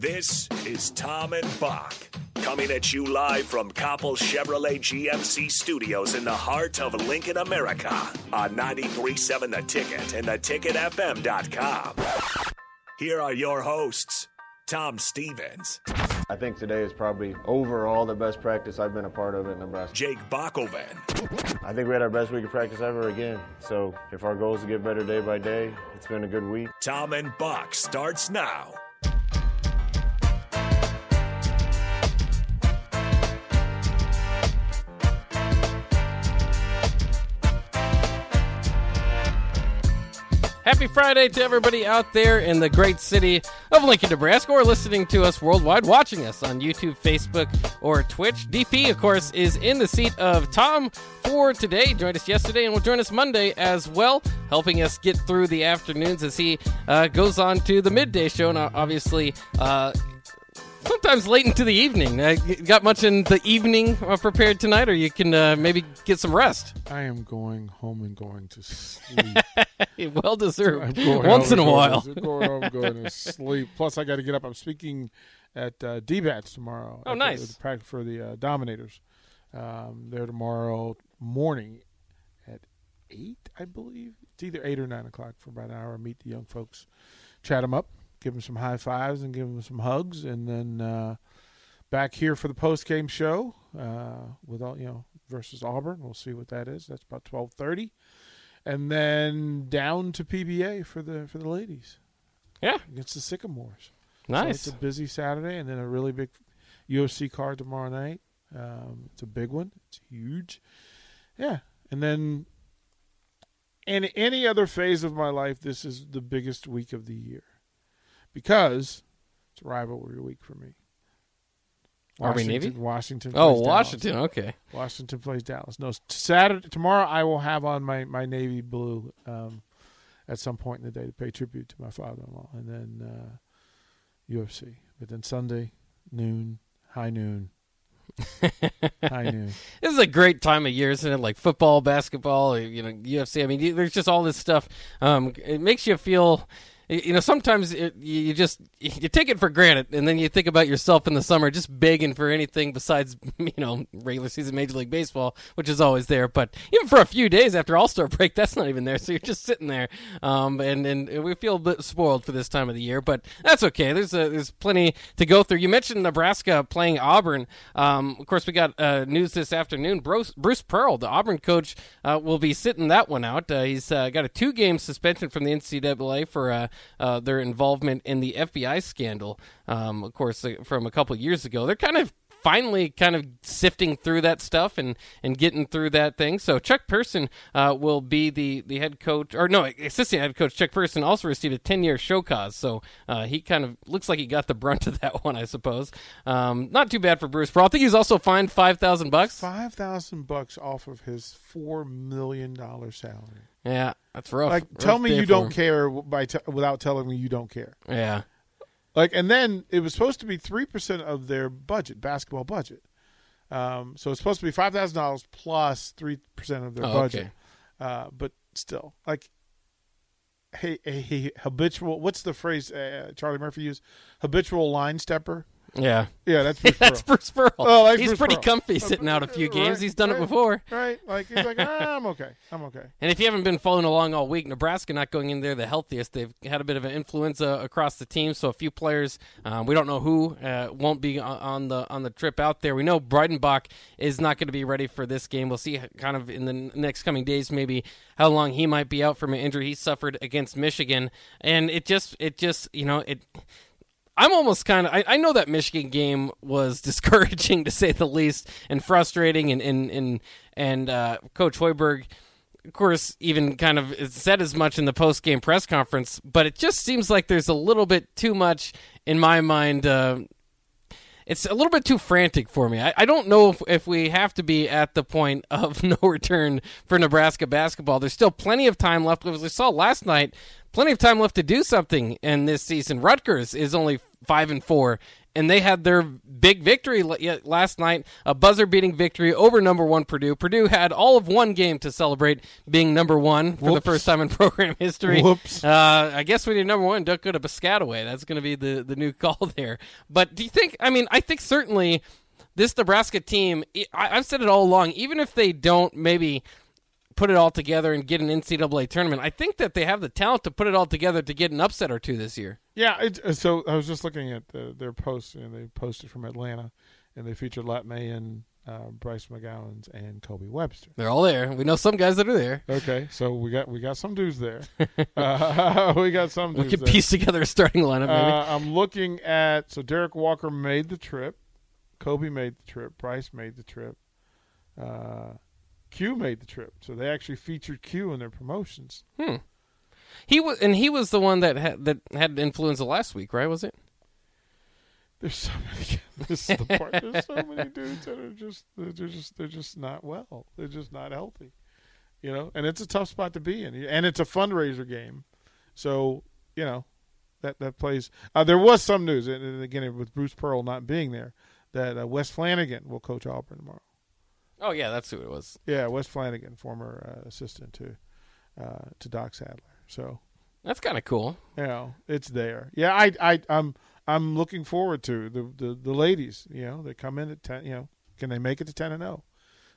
This is Tom and Bock coming at you live from Coppel Chevrolet GMC studios in the heart of Lincoln, America on 937 The Ticket and theticketfm.com. Here are your hosts, Tom Stevens, I think today is probably overall the best practice I've been a part of at Nebraska. Jake Bakoven, I think we had our best week of practice ever again. So if our goal is to get better day by day, it's been a good week. Tom and Bock starts now. Happy Friday to everybody out there in the great city of Lincoln, Nebraska, or listening to us worldwide, watching us on YouTube, Facebook, or Twitch. DP, of course, is in the seat of Tom for today. Joined us yesterday and will join us Monday as well, helping us get through the afternoons as he uh, goes on to the midday show. And obviously, uh, sometimes late into the evening. Uh, got much in the evening uh, prepared tonight, or you can uh, maybe get some rest. I am going home and going to sleep. well I'm deserved. Once in a while. going to- going home, going to sleep. Plus, I got to get up. I'm speaking at uh, DBATS tomorrow. Oh, at the- nice. the practice for the uh, Dominators. Um, they're tomorrow morning at eight, I believe. It's either eight or nine o'clock for about an hour. Meet the young folks, chat them up, give them some high fives, and give them some hugs, and then uh, back here for the post game show uh, with all you know versus Auburn. We'll see what that is. That's about twelve thirty, and then down to PBA for the for the ladies Yeah, against the Sycamores. So nice. it's a busy Saturday, and then a really big UFC card tomorrow night. Um, it's a big one. It's huge. Yeah, and then in any other phase of my life, this is the biggest week of the year because it's rivalry week for me. Army, Navy? Washington. Oh, Washington. Dallas. Okay. Washington plays Dallas. No, Saturday tomorrow I will have on my my navy blue um, at some point in the day to pay tribute to my father-in-law, and then uh, UFC. But then Sunday noon, high noon, high noon. This is a great time of year, isn't it? Like football, basketball, you know, UFC. I mean, there's just all this stuff. Um, it makes you feel. You know, sometimes it, you just you take it for granted, and then you think about yourself in the summer, just begging for anything besides you know regular season Major League Baseball, which is always there. But even for a few days after All Star break, that's not even there. So you're just sitting there, um, and and we feel a bit spoiled for this time of the year, but that's okay. There's a, there's plenty to go through. You mentioned Nebraska playing Auburn. Um, of course, we got uh, news this afternoon. Bruce, Bruce Pearl, the Auburn coach, uh, will be sitting that one out. Uh, he's uh, got a two game suspension from the NCAA for uh, their involvement in the FBI scandal. Um, of course, uh, from a couple years ago. They're kind of finally kind of sifting through that stuff and, and getting through that thing. So Chuck Person uh, will be the, the head coach, or no, assistant head coach. Chuck Person also received a 10 year show cause. So uh, he kind of looks like he got the brunt of that one, I suppose. Um, not too bad for Bruce Pearl. I think he's also fined 5000 bucks. Five thousand bucks off of his four million dollar salary. Yeah, that's rough. Like, Rough tell me you don't him. care by t- without telling me you don't care. Yeah. Like, and then it was supposed to be three percent of their budget, basketball budget. Um, so it's supposed to be five thousand dollars plus three percent of their Oh, budget. okay. Uh, but still, like, hey, hey, hey, habitual. What's the phrase uh, Charlie Murphy used? Habitual line stepper. Yeah. Yeah, that's Bruce That's Pearl. Bruce Pearl. Oh, that's he's Bruce pretty Pearl. comfy sitting out a few games. Right, he's done it before. right? Like he's like, ah, I'm okay, I'm okay. And if you haven't been following along all week, Nebraska not going in there the healthiest. They've had a bit of an influenza across the team, so a few players um, we don't know who uh, won't be on- on the on the trip out there. We know Breidenbach is not going to be ready for this game. We'll see kind of in the next coming days maybe how long he might be out from an injury he suffered against Michigan. And it just it just you know it. I'm almost kind of. I, I know that Michigan game was discouraging to say the least, and frustrating, and and and and uh, Coach Hoiberg, of course, even kind of said as much in the post game press conference. But it just seems like there's a little bit too much in my mind. Uh, it's a little bit too frantic for me. I, I don't know if, if we have to be at the point of no return for Nebraska basketball. There's still plenty of time left. As we saw last night, plenty of time left to do something in this season. Rutgers is only five and four and they had their big victory last night, a buzzer beating victory over number one Purdue. Purdue had all of one game to celebrate being number one for Whoops. the first time in program history. Whoops. Uh, I guess when you're number one, don't go to Piscataway. That's going to be the, the new call there. But do you think, I mean, I think certainly this Nebraska team, I, I've said it all along, even if they don't maybe put it all together and get an NCAA tournament. I think that they have the talent to put it all together to get an upset or two this year. Yeah, it, uh, so I was just looking at the, their post, and they posted from Atlanta, and they featured Lat Mayen, uh, Bryce McGowens and Kobe Webster. They're all there. We know some guys that are there. Okay, so we got we got some dudes there. uh, we got some. We dudes can there. piece together a starting lineup. Maybe. Uh, I'm looking at so Derek Walker made the trip, Kobe made the trip, Bryce made the trip, uh, Q made the trip. So they actually featured Q in their promotions. Hmm. He was, and he was the one that had that had influenza last week, right? Was it? There's so many. This is the part. There's so many dudes that are just they're just they're just not well. They're just not healthy. You know, and it's a tough spot to be in, and it's a fundraiser game. So you know that that plays. Uh, there was some news, and again with Bruce Pearl not being there, that uh, Wes Flanigan will coach Auburn tomorrow. Oh yeah, that's who it was. Yeah, Wes Flanigan, former uh, assistant to uh, to Doc Sadler. So that's kind of cool. You know, it's there. Yeah, I I I'm I'm looking forward to the the, the ladies. You know, they come in at ten. You know, can they make it to ten and zero?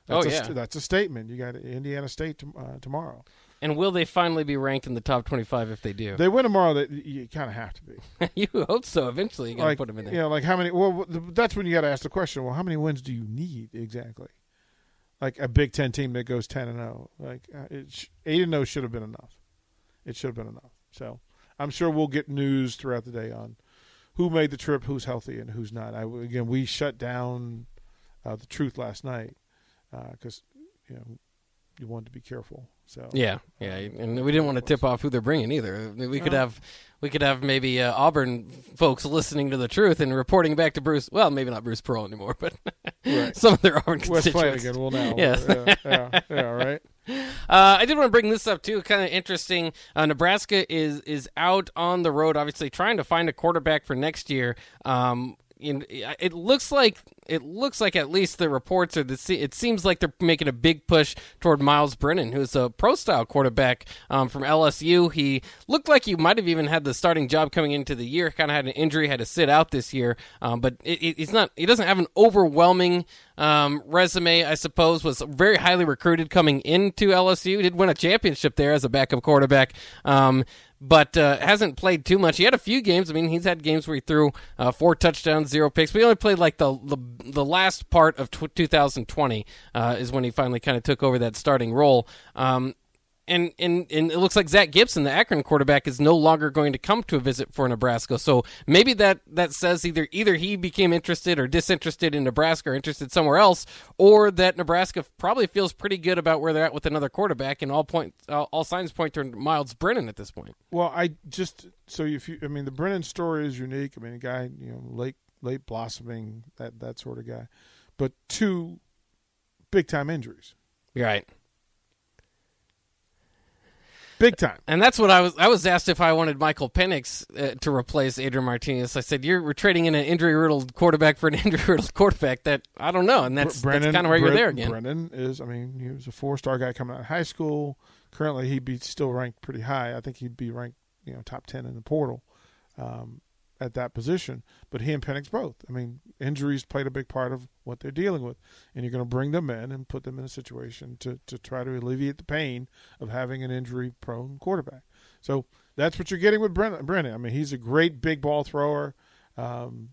Oh That's yeah, a, that's a statement. You got Indiana State to, uh, tomorrow. And will they finally be ranked in the top twenty-five if they do? They win tomorrow. That you kind of have to be. you hope so. Eventually, you got to like, put them in there. You know, like how many? Well, that's when you got to ask the question. Well, how many wins do you need exactly? Like a Big Ten team that goes ten and zero. Like uh, it, eight and zero should have been enough. It should have been enough. So I'm sure we'll get news throughout the day on who made the trip, who's healthy, and who's not. I, again, we shut down uh, the truth last night because uh, you know you wanted to be careful. So yeah, yeah, and we didn't want to tip off who they're bringing either. We could have we could have maybe uh, Auburn folks listening to the truth and reporting back to Bruce. Well, maybe not Bruce Pearl anymore, but right. some of their Auburn West constituents. Flanigan will now. Yes. yeah, yeah, yeah, right. Uh, I did want to bring this up too. Kind of interesting. Uh, Nebraska is is out on the road, obviously trying to find a quarterback for next year. Um, it looks like it looks like at least the reports are the it seems like they're making a big push toward Myles Brennan, who's a pro style quarterback um, from LSU. He looked like he might have even had the starting job coming into the year. Kind of had an injury, had to sit out this year, um, but it, it, not. He doesn't have an overwhelming um, resume, I suppose. Was very highly recruited coming into LSU. He did win a championship there as a backup quarterback. But uh, hasn't played too much. He had a few games. I mean, he's had games where he threw uh, four touchdowns, zero picks. We only played like the the, the last part of t- 2020 uh, is when he finally kind of took over that starting role. Um, and, and and it looks like Zach Gibson, the Akron quarterback, is no longer going to come to a visit for Nebraska. So maybe that that says either either he became interested or disinterested in Nebraska or interested somewhere else, or that Nebraska probably feels pretty good about where they're at with another quarterback, and all point all, all signs point to Myles Brennan at this point. Well, I just so if you, I mean, the Brennan story is unique. I mean, a guy, you know, late late blossoming, that that sort of guy, but two big time injuries. Right. Big time. And that's what I was. I was asked if I wanted Michael Penix uh, to replace Adrian Martinez. I said, "You're we're trading in an injury-riddled quarterback for an injury-riddled quarterback." That I don't know, and that's, Brennan, that's kind of where Bre- you're there again. Brennan is. I mean, he was a four-star guy coming out of high school. Currently, he'd be still ranked pretty high. I think he'd be ranked, you know, top ten in the portal. Um, at that position. But he and Penix both. I mean, injuries played a big part of what they're dealing with, and you're going to bring them in and put them in a situation to to try to alleviate the pain of having an injury-prone quarterback. So that's what you're getting with Brennan. Brennan. I mean, he's a great big ball thrower. Um,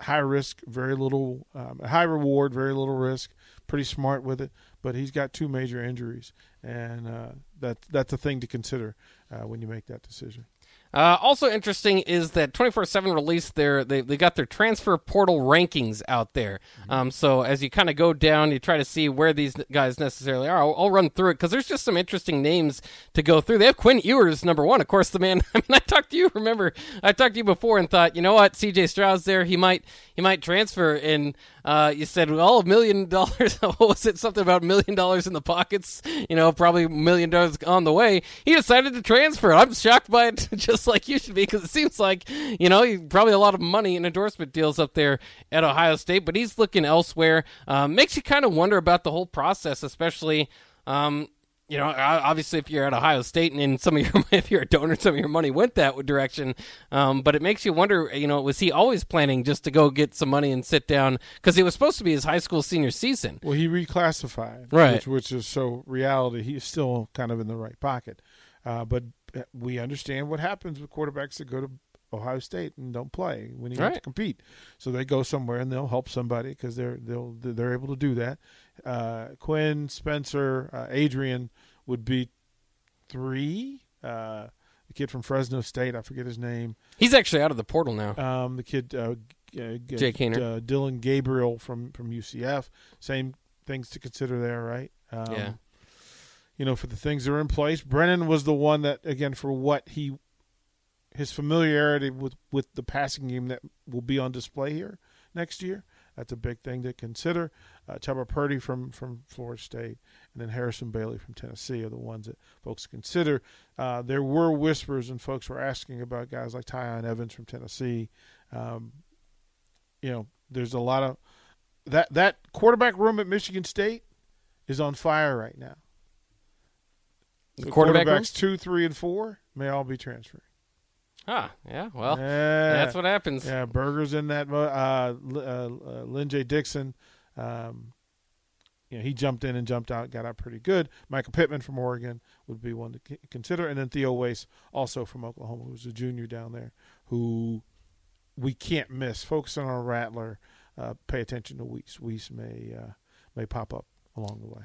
high risk, very little, um, high reward, very little risk. Pretty smart with it, but he's got two major injuries, and uh, that that's a thing to consider uh, when you make that decision. Uh, also interesting is that 24/7 released their they, they got their transfer portal rankings out there. Um, so as you kind of go down, you try to see where these guys necessarily are. I'll, I'll run through it because there's just some interesting names to go through. They have Quinn Ewers number one, of course. The man. I mean, I talked to you. Remember, I talked to you before and thought, you know what, C.J. Stroud's there. He might he might transfer. And uh, you said, well, a million dollars. what was it? Something about million dollars in the pockets. You know, probably a million dollars on the way. He decided to transfer. I'm shocked by it. Just like you should be because it seems like you know probably a lot of money in endorsement deals up there at Ohio State, but he's looking elsewhere. Um, makes you kind of wonder about the whole process, especially. Um, you know, obviously, if you're at Ohio State and some of your, if you're a donor, some of your money went that direction. Um, but it makes you wonder, you know, was he always planning just to go get some money and sit down? Because it was supposed to be his high school senior season. Well, he reclassified, right? Which, which is so reality. He's still kind of in the right pocket, uh, but we understand what happens with quarterbacks that go to Ohio State and don't play when you right. have to compete. So they go somewhere and they'll help somebody because they're they'll they're able to do that. Uh, Quinn, Spencer, uh, Adrian would be three. Uh, the kid from Fresno State, I forget his name. He's actually out of the portal now. Um, the kid uh, uh, Jake Haener. Uh, Dillon Gabriel from from UCF. Same things to consider there, right? Um, yeah. You know, for the things that are in place, Brennan was the one that, again, for what he his familiarity with with the passing game that will be on display here next year. That's a big thing to consider. Uh, Chubba Purdy from from Florida State, and then Harrison Bailey from Tennessee are the ones that folks consider. Uh, there were whispers, and folks were asking about guys like Tiyon Evans from Tennessee. Um, you know, there's a lot of that that quarterback room at Michigan State is on fire right now. The quarterback quarterbacks two, three, and four may all be transferring. Ah, yeah. Well, yeah. that's what happens. Yeah, Burger's in that. Uh, uh, uh, Lynn J. Dixon, um, you know, he jumped in and jumped out, got out pretty good. Michael Pittman from Oregon would be one to consider, and then Theo Wease, also from Oklahoma, who's a junior down there, who we can't miss. Focusing on our Rattler, uh, pay attention to Wease. Wease may uh, may pop up along the way.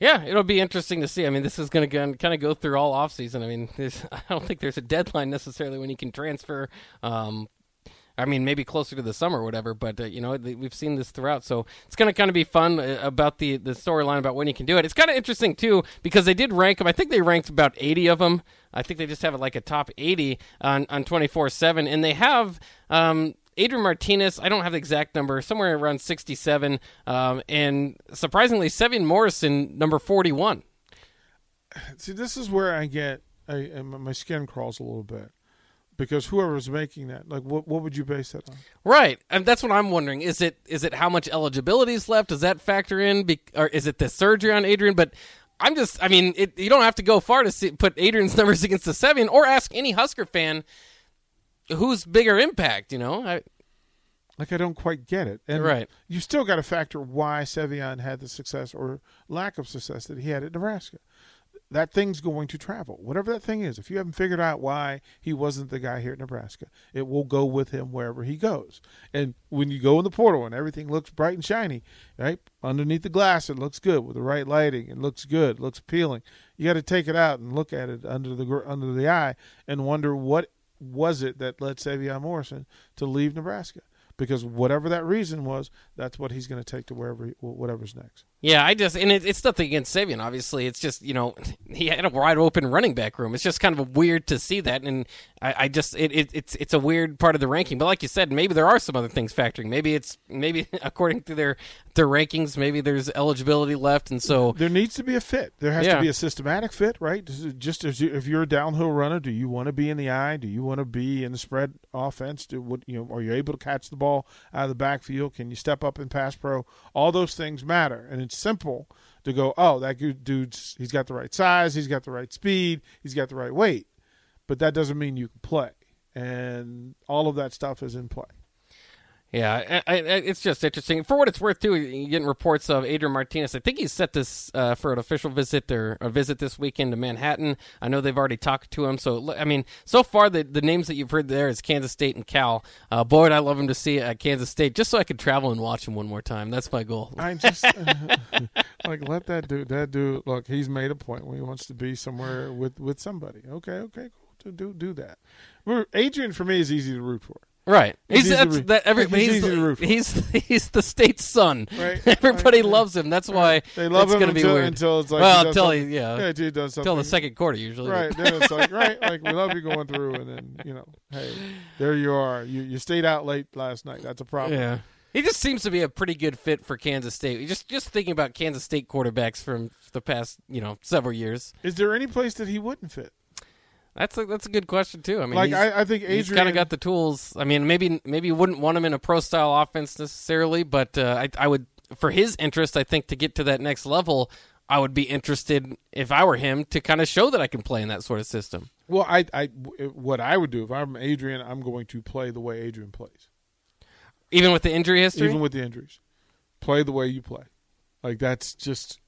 Yeah, it'll be interesting to see. I mean, this is going to kind of go through all off season. I mean, I don't think there's a deadline necessarily when you can transfer. Um, I mean, maybe closer to the summer or whatever, but uh, you know, we've seen this throughout, so it's going to kind of be fun uh, about the the storyline about when you can do it. It's kind of interesting too because they did rank them. I think they ranked about 80 of them. I think they just have it like a top 80 on on 24 seven, and they have um, Adrian Martinez, I don't have the exact number, somewhere around 67. Um, and surprisingly, Sevion Morrison, number 41. See, this is where I get, I, my skin crawls a little bit. Because whoever's making that, like, what what would you base that on? Right, and that's what I'm wondering. Is it is it how much eligibility is left? Does that factor in, Be- or is it the surgery on Adrian? But I'm just, I mean, it, you don't have to go far to see, put Adrian's numbers against the seven, or ask any Husker fan who's bigger impact, you know? I, like I don't quite get it. And right. you still got to factor why Sevion had the success or lack of success that he had at Nebraska. That thing's going to travel. Whatever that thing is, if you haven't figured out why he wasn't the guy here at Nebraska, it will go with him wherever he goes. And when you go in the portal and everything looks bright and shiny, right? Underneath the glass it looks good with the right lighting, it looks good, it looks appealing. You got to take it out and look at it under the under the eye and wonder what was it that led Sevion Morrison to leave Nebraska? Because whatever that reason was, that's what he's going to take to wherever whatever's next. Yeah, I just and it, it's nothing against Sevion. Obviously, it's just you know he had a wide open running back room. It's just kind of weird to see that, and I, I just it, it, it's it's a weird part of the ranking. But like you said, maybe there are some other things factoring. Maybe it's maybe according to their their rankings, maybe there's eligibility left, and so there needs to be a fit. There has yeah. to be a systematic fit, right? Just as you, if you're a downhill runner, do you want to be in the eye? Do you want to be in the spread offense? Do what you know? Are you able to catch the ball out of the backfield? Can you step up in pass pro? All those things matter, and it's simple to go, oh, that dude's he's got the right size, he's got the right speed, he's got the right weight. but that doesn't mean you can play. And all of that stuff is in play. Yeah, I, I, it's just interesting. For what it's worth, too, you're getting reports of Adrian Martinez. I think he's set this uh, for an official visit or a visit this weekend to Manhattan. I know they've already talked to him. So, I mean, so far the the names that you've heard there is Kansas State and Cal. Uh, boy, would I love him to see at Kansas State, just so I could travel and watch him one more time. That's my goal. I just like let that dude. That dude, look, he's made a point when he wants to be somewhere with with somebody. Okay, okay, cool. Do do that. Adrian for me is easy to root for. Right. He's He's, that's, that every, he's he's, easy to he's he's the state's son. Right. Everybody Right. loves him. That's why They love it's him gonna be until, weird. until it's like well, he until he yeah, yeah, he does something until the second quarter usually. Right. Then it's like right, like we love you going through, and then you know, hey, there you are. You you stayed out late last night. That's a problem. Yeah. He just seems to be a pretty good fit for Kansas State. Just just thinking about Kansas State quarterbacks from the past, you know, several years. Is there any place that he wouldn't fit? That's a, that's a good question too. I mean, Like I, I think he's Adrian kind of got the tools. I mean, maybe maybe you wouldn't want him in a pro style offense necessarily, but uh, I I would for his interest, I think to get to that next level, I would be interested if I were him to kind of show that I can play in that sort of system. Well, I, I, what I would do if I'm Adrian, I'm going to play the way Adrian plays, Even with the injury history? even with the injuries. Play the way you play. Like that's just.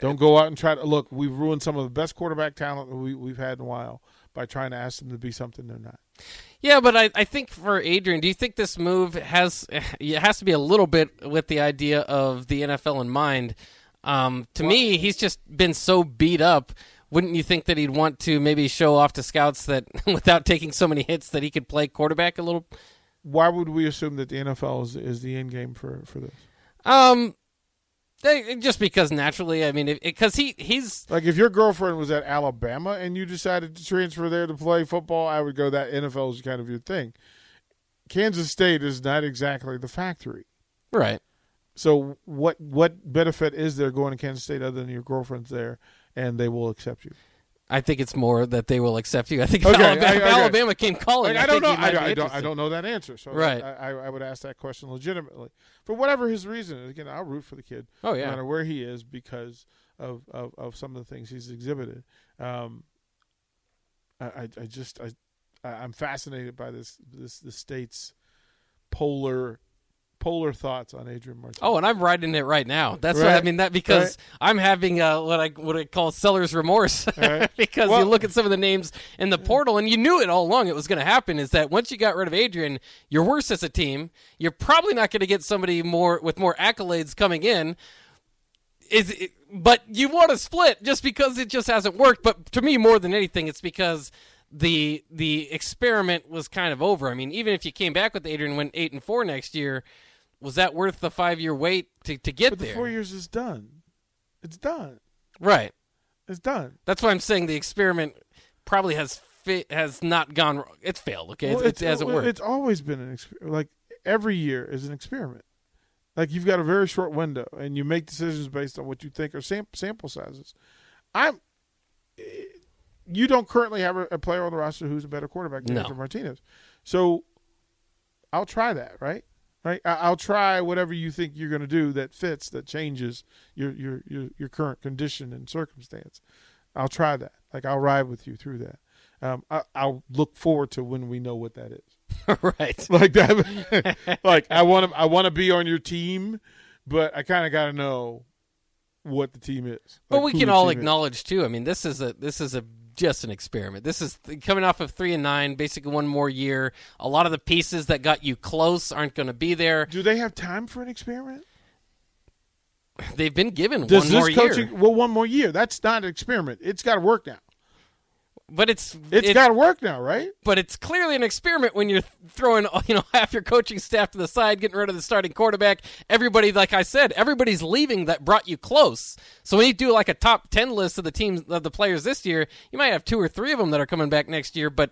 Don't go out and try to look. We've ruined some of the best quarterback talent we, we've had in a while by trying to ask them to be something they're not. Yeah, but I, I think for Adrian, do you think this move has it has to be a little bit with the idea of the NFL in mind? Um, to me, he's just been so beat up. Wouldn't you think that he'd want to maybe show off to scouts that without taking so many hits that he could play quarterback a little? Why would we assume that the NFL is, is the end game for, for this? Um, just because naturally, I mean, because he he's Like if your girlfriend was at Alabama and you decided to transfer there to play football, I would go that NFL is kind of your thing. Kansas State is not exactly the factory. right. So what what benefit is there going to Kansas State other than your girlfriend's there and they will accept you? I think it's more that they will accept you. I think Okay, Alabama, I- okay. Alabama came calling, Like, I don't know. I, I don't. I don't know that answer. So Right. I, I, would ask that question legitimately for whatever his reason. Again, I'll root for the kid. Oh, yeah. no matter where he is because of of, of some of the things he's exhibited. Um, I, I, I just I I'm fascinated by this this the state's polar polar thoughts on Adrian Martinez. Oh, and I'm writing it right now. That's what I mean. That because Right. I'm having uh, what I what I call seller's remorse Right. because Well- you look at some of the names in the portal and you knew it all along. It was going to happen. Is that once you got rid of Adrian, you're worse as a team. You're probably not going to get somebody more with more accolades coming in. Is it, but you want to split just because it just hasn't worked. But to me, more than anything, it's because the the experiment was kind of over. I mean, even if you came back with Adrian, went eight and four next year, was that worth the five year wait to, to get but the there? four years is done. It's done. right. It's done. That's why I'm saying the experiment probably has fi- has not gone. wrong. It's failed. Okay, Well, it's, it hasn't worked. It's always been an experiment. Like every year is an experiment. Like you've got a very short window, and you make decisions based on what you think are sam- sample sizes. I'm. eh, You don't currently have a, a player on the roster who's a better quarterback than No. Martinez, so I'll try that. Right, right. I, I'll try whatever you think you're going to do that fits, that changes your, your your your current condition and circumstance. I'll try that. Like I'll ride with you through that. Um, I, I'll look forward to when we know what that is. right. Like that. like I want to. I want to be on your team, but I kind of got to know what the team is. But we can all team is. acknowledge too. I mean, this is a this is a just an experiment. This is th- coming off of three and nine, basically one more year. A lot of the pieces that got you close aren't going to be there. Do they have time for an experiment? They've been given Does one this more coaching? year, Well, one more year. That's not an experiment. It's got to work now. But it's It's it- got to work now, right? but it's clearly an experiment when you're throwing you know half your coaching staff to the side, getting rid of the starting quarterback. Everybody, like I said, everybody's leaving that brought you close. So when you do like a top ten list of the teams of the players this year, you might have two or three of them that are coming back next year. But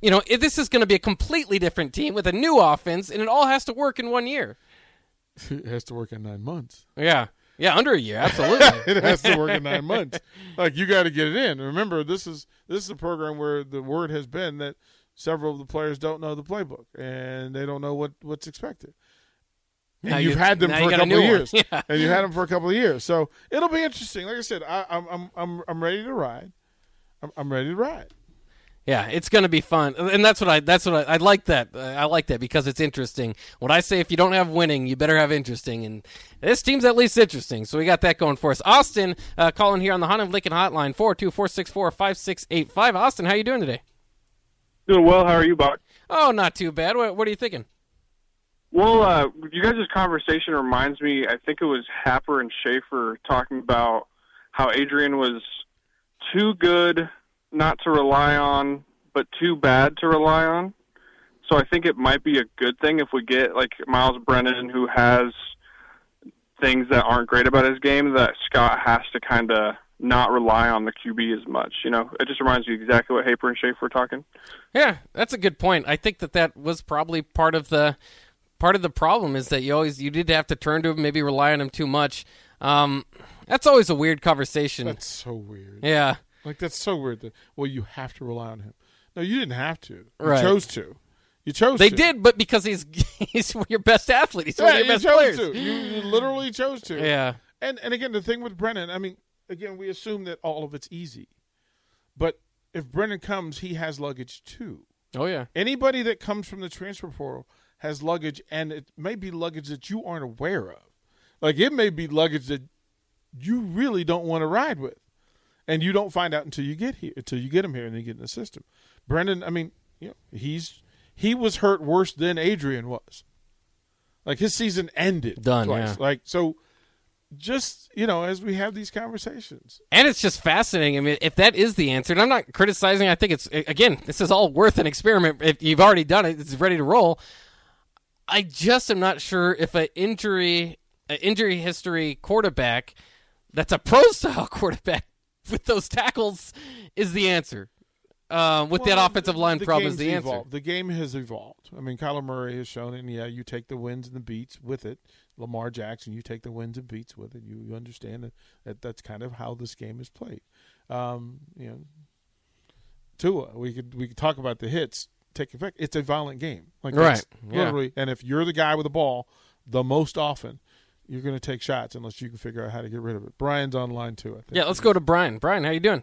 you know if this is going to be a completely different team with a new offense, and it all has to work in one year. it has to work in nine months. Yeah, yeah, under a year, absolutely. it has to work in nine months. Like you got to get it in. Remember, this is this is a program where the word has been that several of the players don't know the playbook and they don't know what what's expected. And you've you- had them for a got a couple of years, Yeah. and you had them for a couple of years. So it'll be interesting. Like I said, I, I'm I'm I'm I'm ready to ride. I'm, I'm ready to ride. Yeah, it's going to be fun, and that's what I. That's what I, I like. That uh, I like that because it's interesting. What I say, if you don't have winning, you better have interesting, and this team's at least interesting. So we got that going for us. Austin uh, calling here on the Honda Lincoln hotline four two four six four five six eight five. Austin, how you doing today? Doing well. How are you, Buck? Oh, not too bad. What, what are you thinking? Well, uh, you guys' conversation reminds me. I think it was Happer and Schaefer talking about how Adrian was too good not to rely on, but too bad to rely on. So I think it might be a good thing if we get like Myles Brennan, who has things that aren't great about his game, that Scott has to kind of not rely on the QB as much. You know, it just reminds me exactly what Haper and Schaefer were talking. Yeah, that's a good point. I think that that was probably part of the part of the problem is that you always you did have to turn to him, maybe rely on him too much. Um, that's always a weird conversation. That's so weird. yeah. Like that's so weird. That well, you have to rely on him. No, you didn't have to. You Right. chose to. You chose. They to. did, but because he's he's your best athlete, he's one Yeah, of your you best chose players. to. You, you literally chose to. Yeah, And and again, the thing with Brennan, I mean, again, we assume that all of it's easy, but if Brennan comes, he has luggage too. oh yeah, Anybody that comes from the transfer portal has luggage, and it may be luggage that you aren't aware of. Like it may be luggage that you really don't want to ride with, and you don't find out until you get here, until you get him here, and then you get in the system. Brennan, I mean, you know, he's he was hurt worse than Adrian was. Like his season ended Done, twice. yeah. Like so, just you know, as we have these conversations, and it's just fascinating. I mean, if that is the answer, and I'm not criticizing. I think it's again, this is all worth an experiment. If you've already done it, it's ready to roll. I just am not sure if an injury, an injury history quarterback that's a pro style quarterback with those tackles is the answer. Uh, with that offensive line the problem is the answer. The game has evolved. I mean, Kyler Murray has shown it. And yeah, you take the wins and the beats with it. Lamar Jackson, you take the wins and beats with it. You, you understand that, that that's kind of how this game is played. Um, you know, Tua, we could we could talk about the hits take effect. It's a violent game, like Right, yeah. Literally, and if you're the guy with the ball the most often, you're going to take shots unless you can figure out how to get rid of it. Brian's online too. I think. Yeah, let's go to Brian. Brian, how you doing?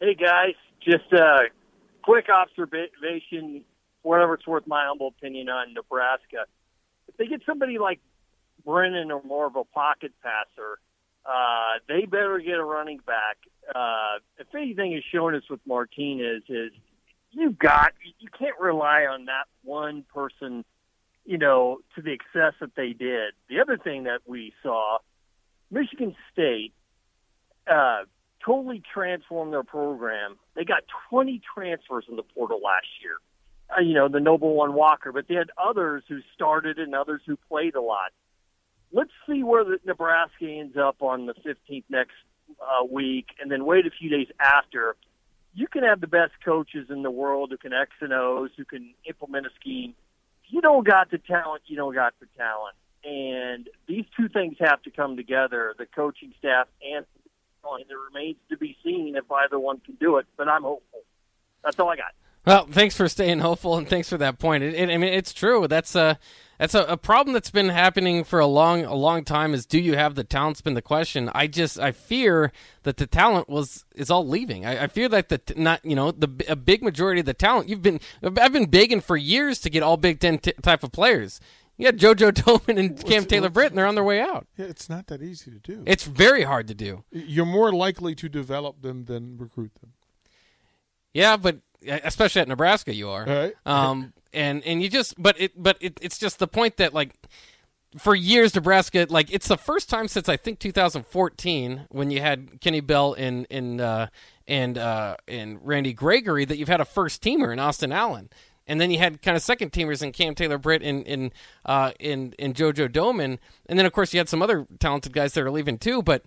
Hey guys, just a quick observation, whatever it's worth, my humble opinion on Nebraska. If they get somebody like Brennan or more of a pocket passer, uh, they better get a running back. Uh, if anything is showing us with Martinez is you've got you can't rely on that one person, you know, to the excess that they did. The other thing that we saw, Michigan State. Uh, totally transformed their program. They got 20 transfers in the portal last year. Uh, you know, the Noble One Walker, but they had others who started and others who played a lot. Let's see where the Nebraska ends up on the 15th next uh, week, and then wait a few days after. You can have the best coaches in the world who can X and O's, who can implement a scheme. You don't got the talent, you don't got the talent. And these two things have to come together: the coaching staff and and it remains to be seen if either one can do it. But I'm hopeful. That's all I got. Well, thanks for staying hopeful, and thanks for that point. It, it, I mean, it's true. That's a that's a, a problem that's been happening for a long a long time. Is do you have the talent's been the question. I just I fear that the talent was is all leaving. I, I fear that the not you know the a big majority of the talent you've been I've been begging for years to get all Big Ten t- type of players. You got JoJo Domann and Cam Taylor Britt, and they're on their way out. Yeah, it's not that easy to do. It's very hard to do. You're more likely to develop them than recruit them. Yeah, but especially at Nebraska, you are. Right. Um, and and you just, but it, but it, it's just the point that like, for years Nebraska, like it's the first time since I think 2014 when you had Kenny Bell in in uh, and uh, and Randy Gregory that you've had a first teamer in Austin Allen. And then you had kind of second teamers in Cam Taylor Britt and in uh, in in JoJo Domann, and then of course you had some other talented guys that are leaving too. But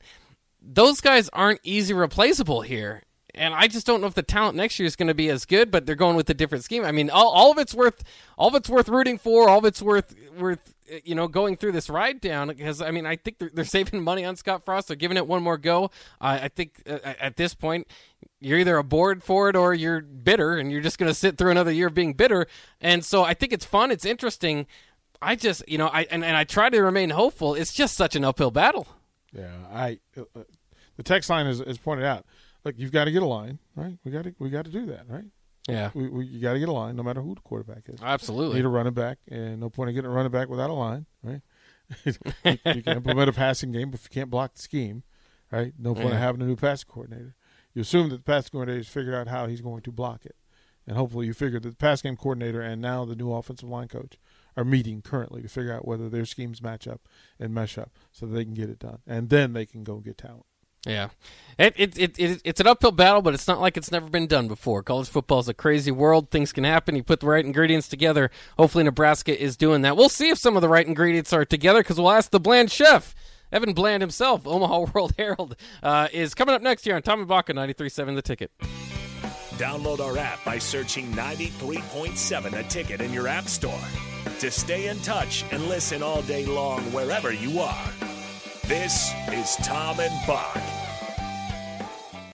those guys aren't easy replaceable here. And I just don't know if the talent next year is going to be as good, but they're going with a different scheme. I mean, all, all of it's worth all of it's worth rooting for. All of it's worth worth you know going through this ride down because I mean I think they're, they're saving money on Scott Frost. They're giving it one more go. Uh, I think uh, at this point you're either aboard for it or you're bitter, and you're just going to sit through another year of being bitter. And so I think it's fun. It's interesting. I just you know I and, and I try to remain hopeful. It's just such an uphill battle. Yeah, I. Uh, uh, the text line is, is pointed out. Like you've got to get a line, right? We got to we got to do that, right? Yeah, we, we you got to get a line, no matter who the quarterback is. Absolutely, you need a running back, and no point in getting a running back without a line, right? you, you, can implement a passing game, but if you can't block the scheme, right? No point yeah. in having a new passing coordinator. You assume that the passing coordinator has figured out how he's going to block it, and hopefully you figure that the pass game coordinator and now the new offensive line coach are meeting currently to figure out whether their schemes match up and mesh up so that they can get it done, and then they can go get talent. Yeah, it, it, it, it, it's an uphill battle, but it's not like it's never been done before. College football is a crazy world. Things can happen. You put the right ingredients together. Hopefully, Nebraska is doing that. We'll see if some of the right ingredients are together because we'll ask the Bland chef. Evan Bland himself, Omaha World Herald, uh, is coming up next year on Tom and Bock 93.7 The Ticket. Download our app by searching 93.7 The Ticket in your app store to stay in touch and listen all day long wherever you are. This is Tom and Bock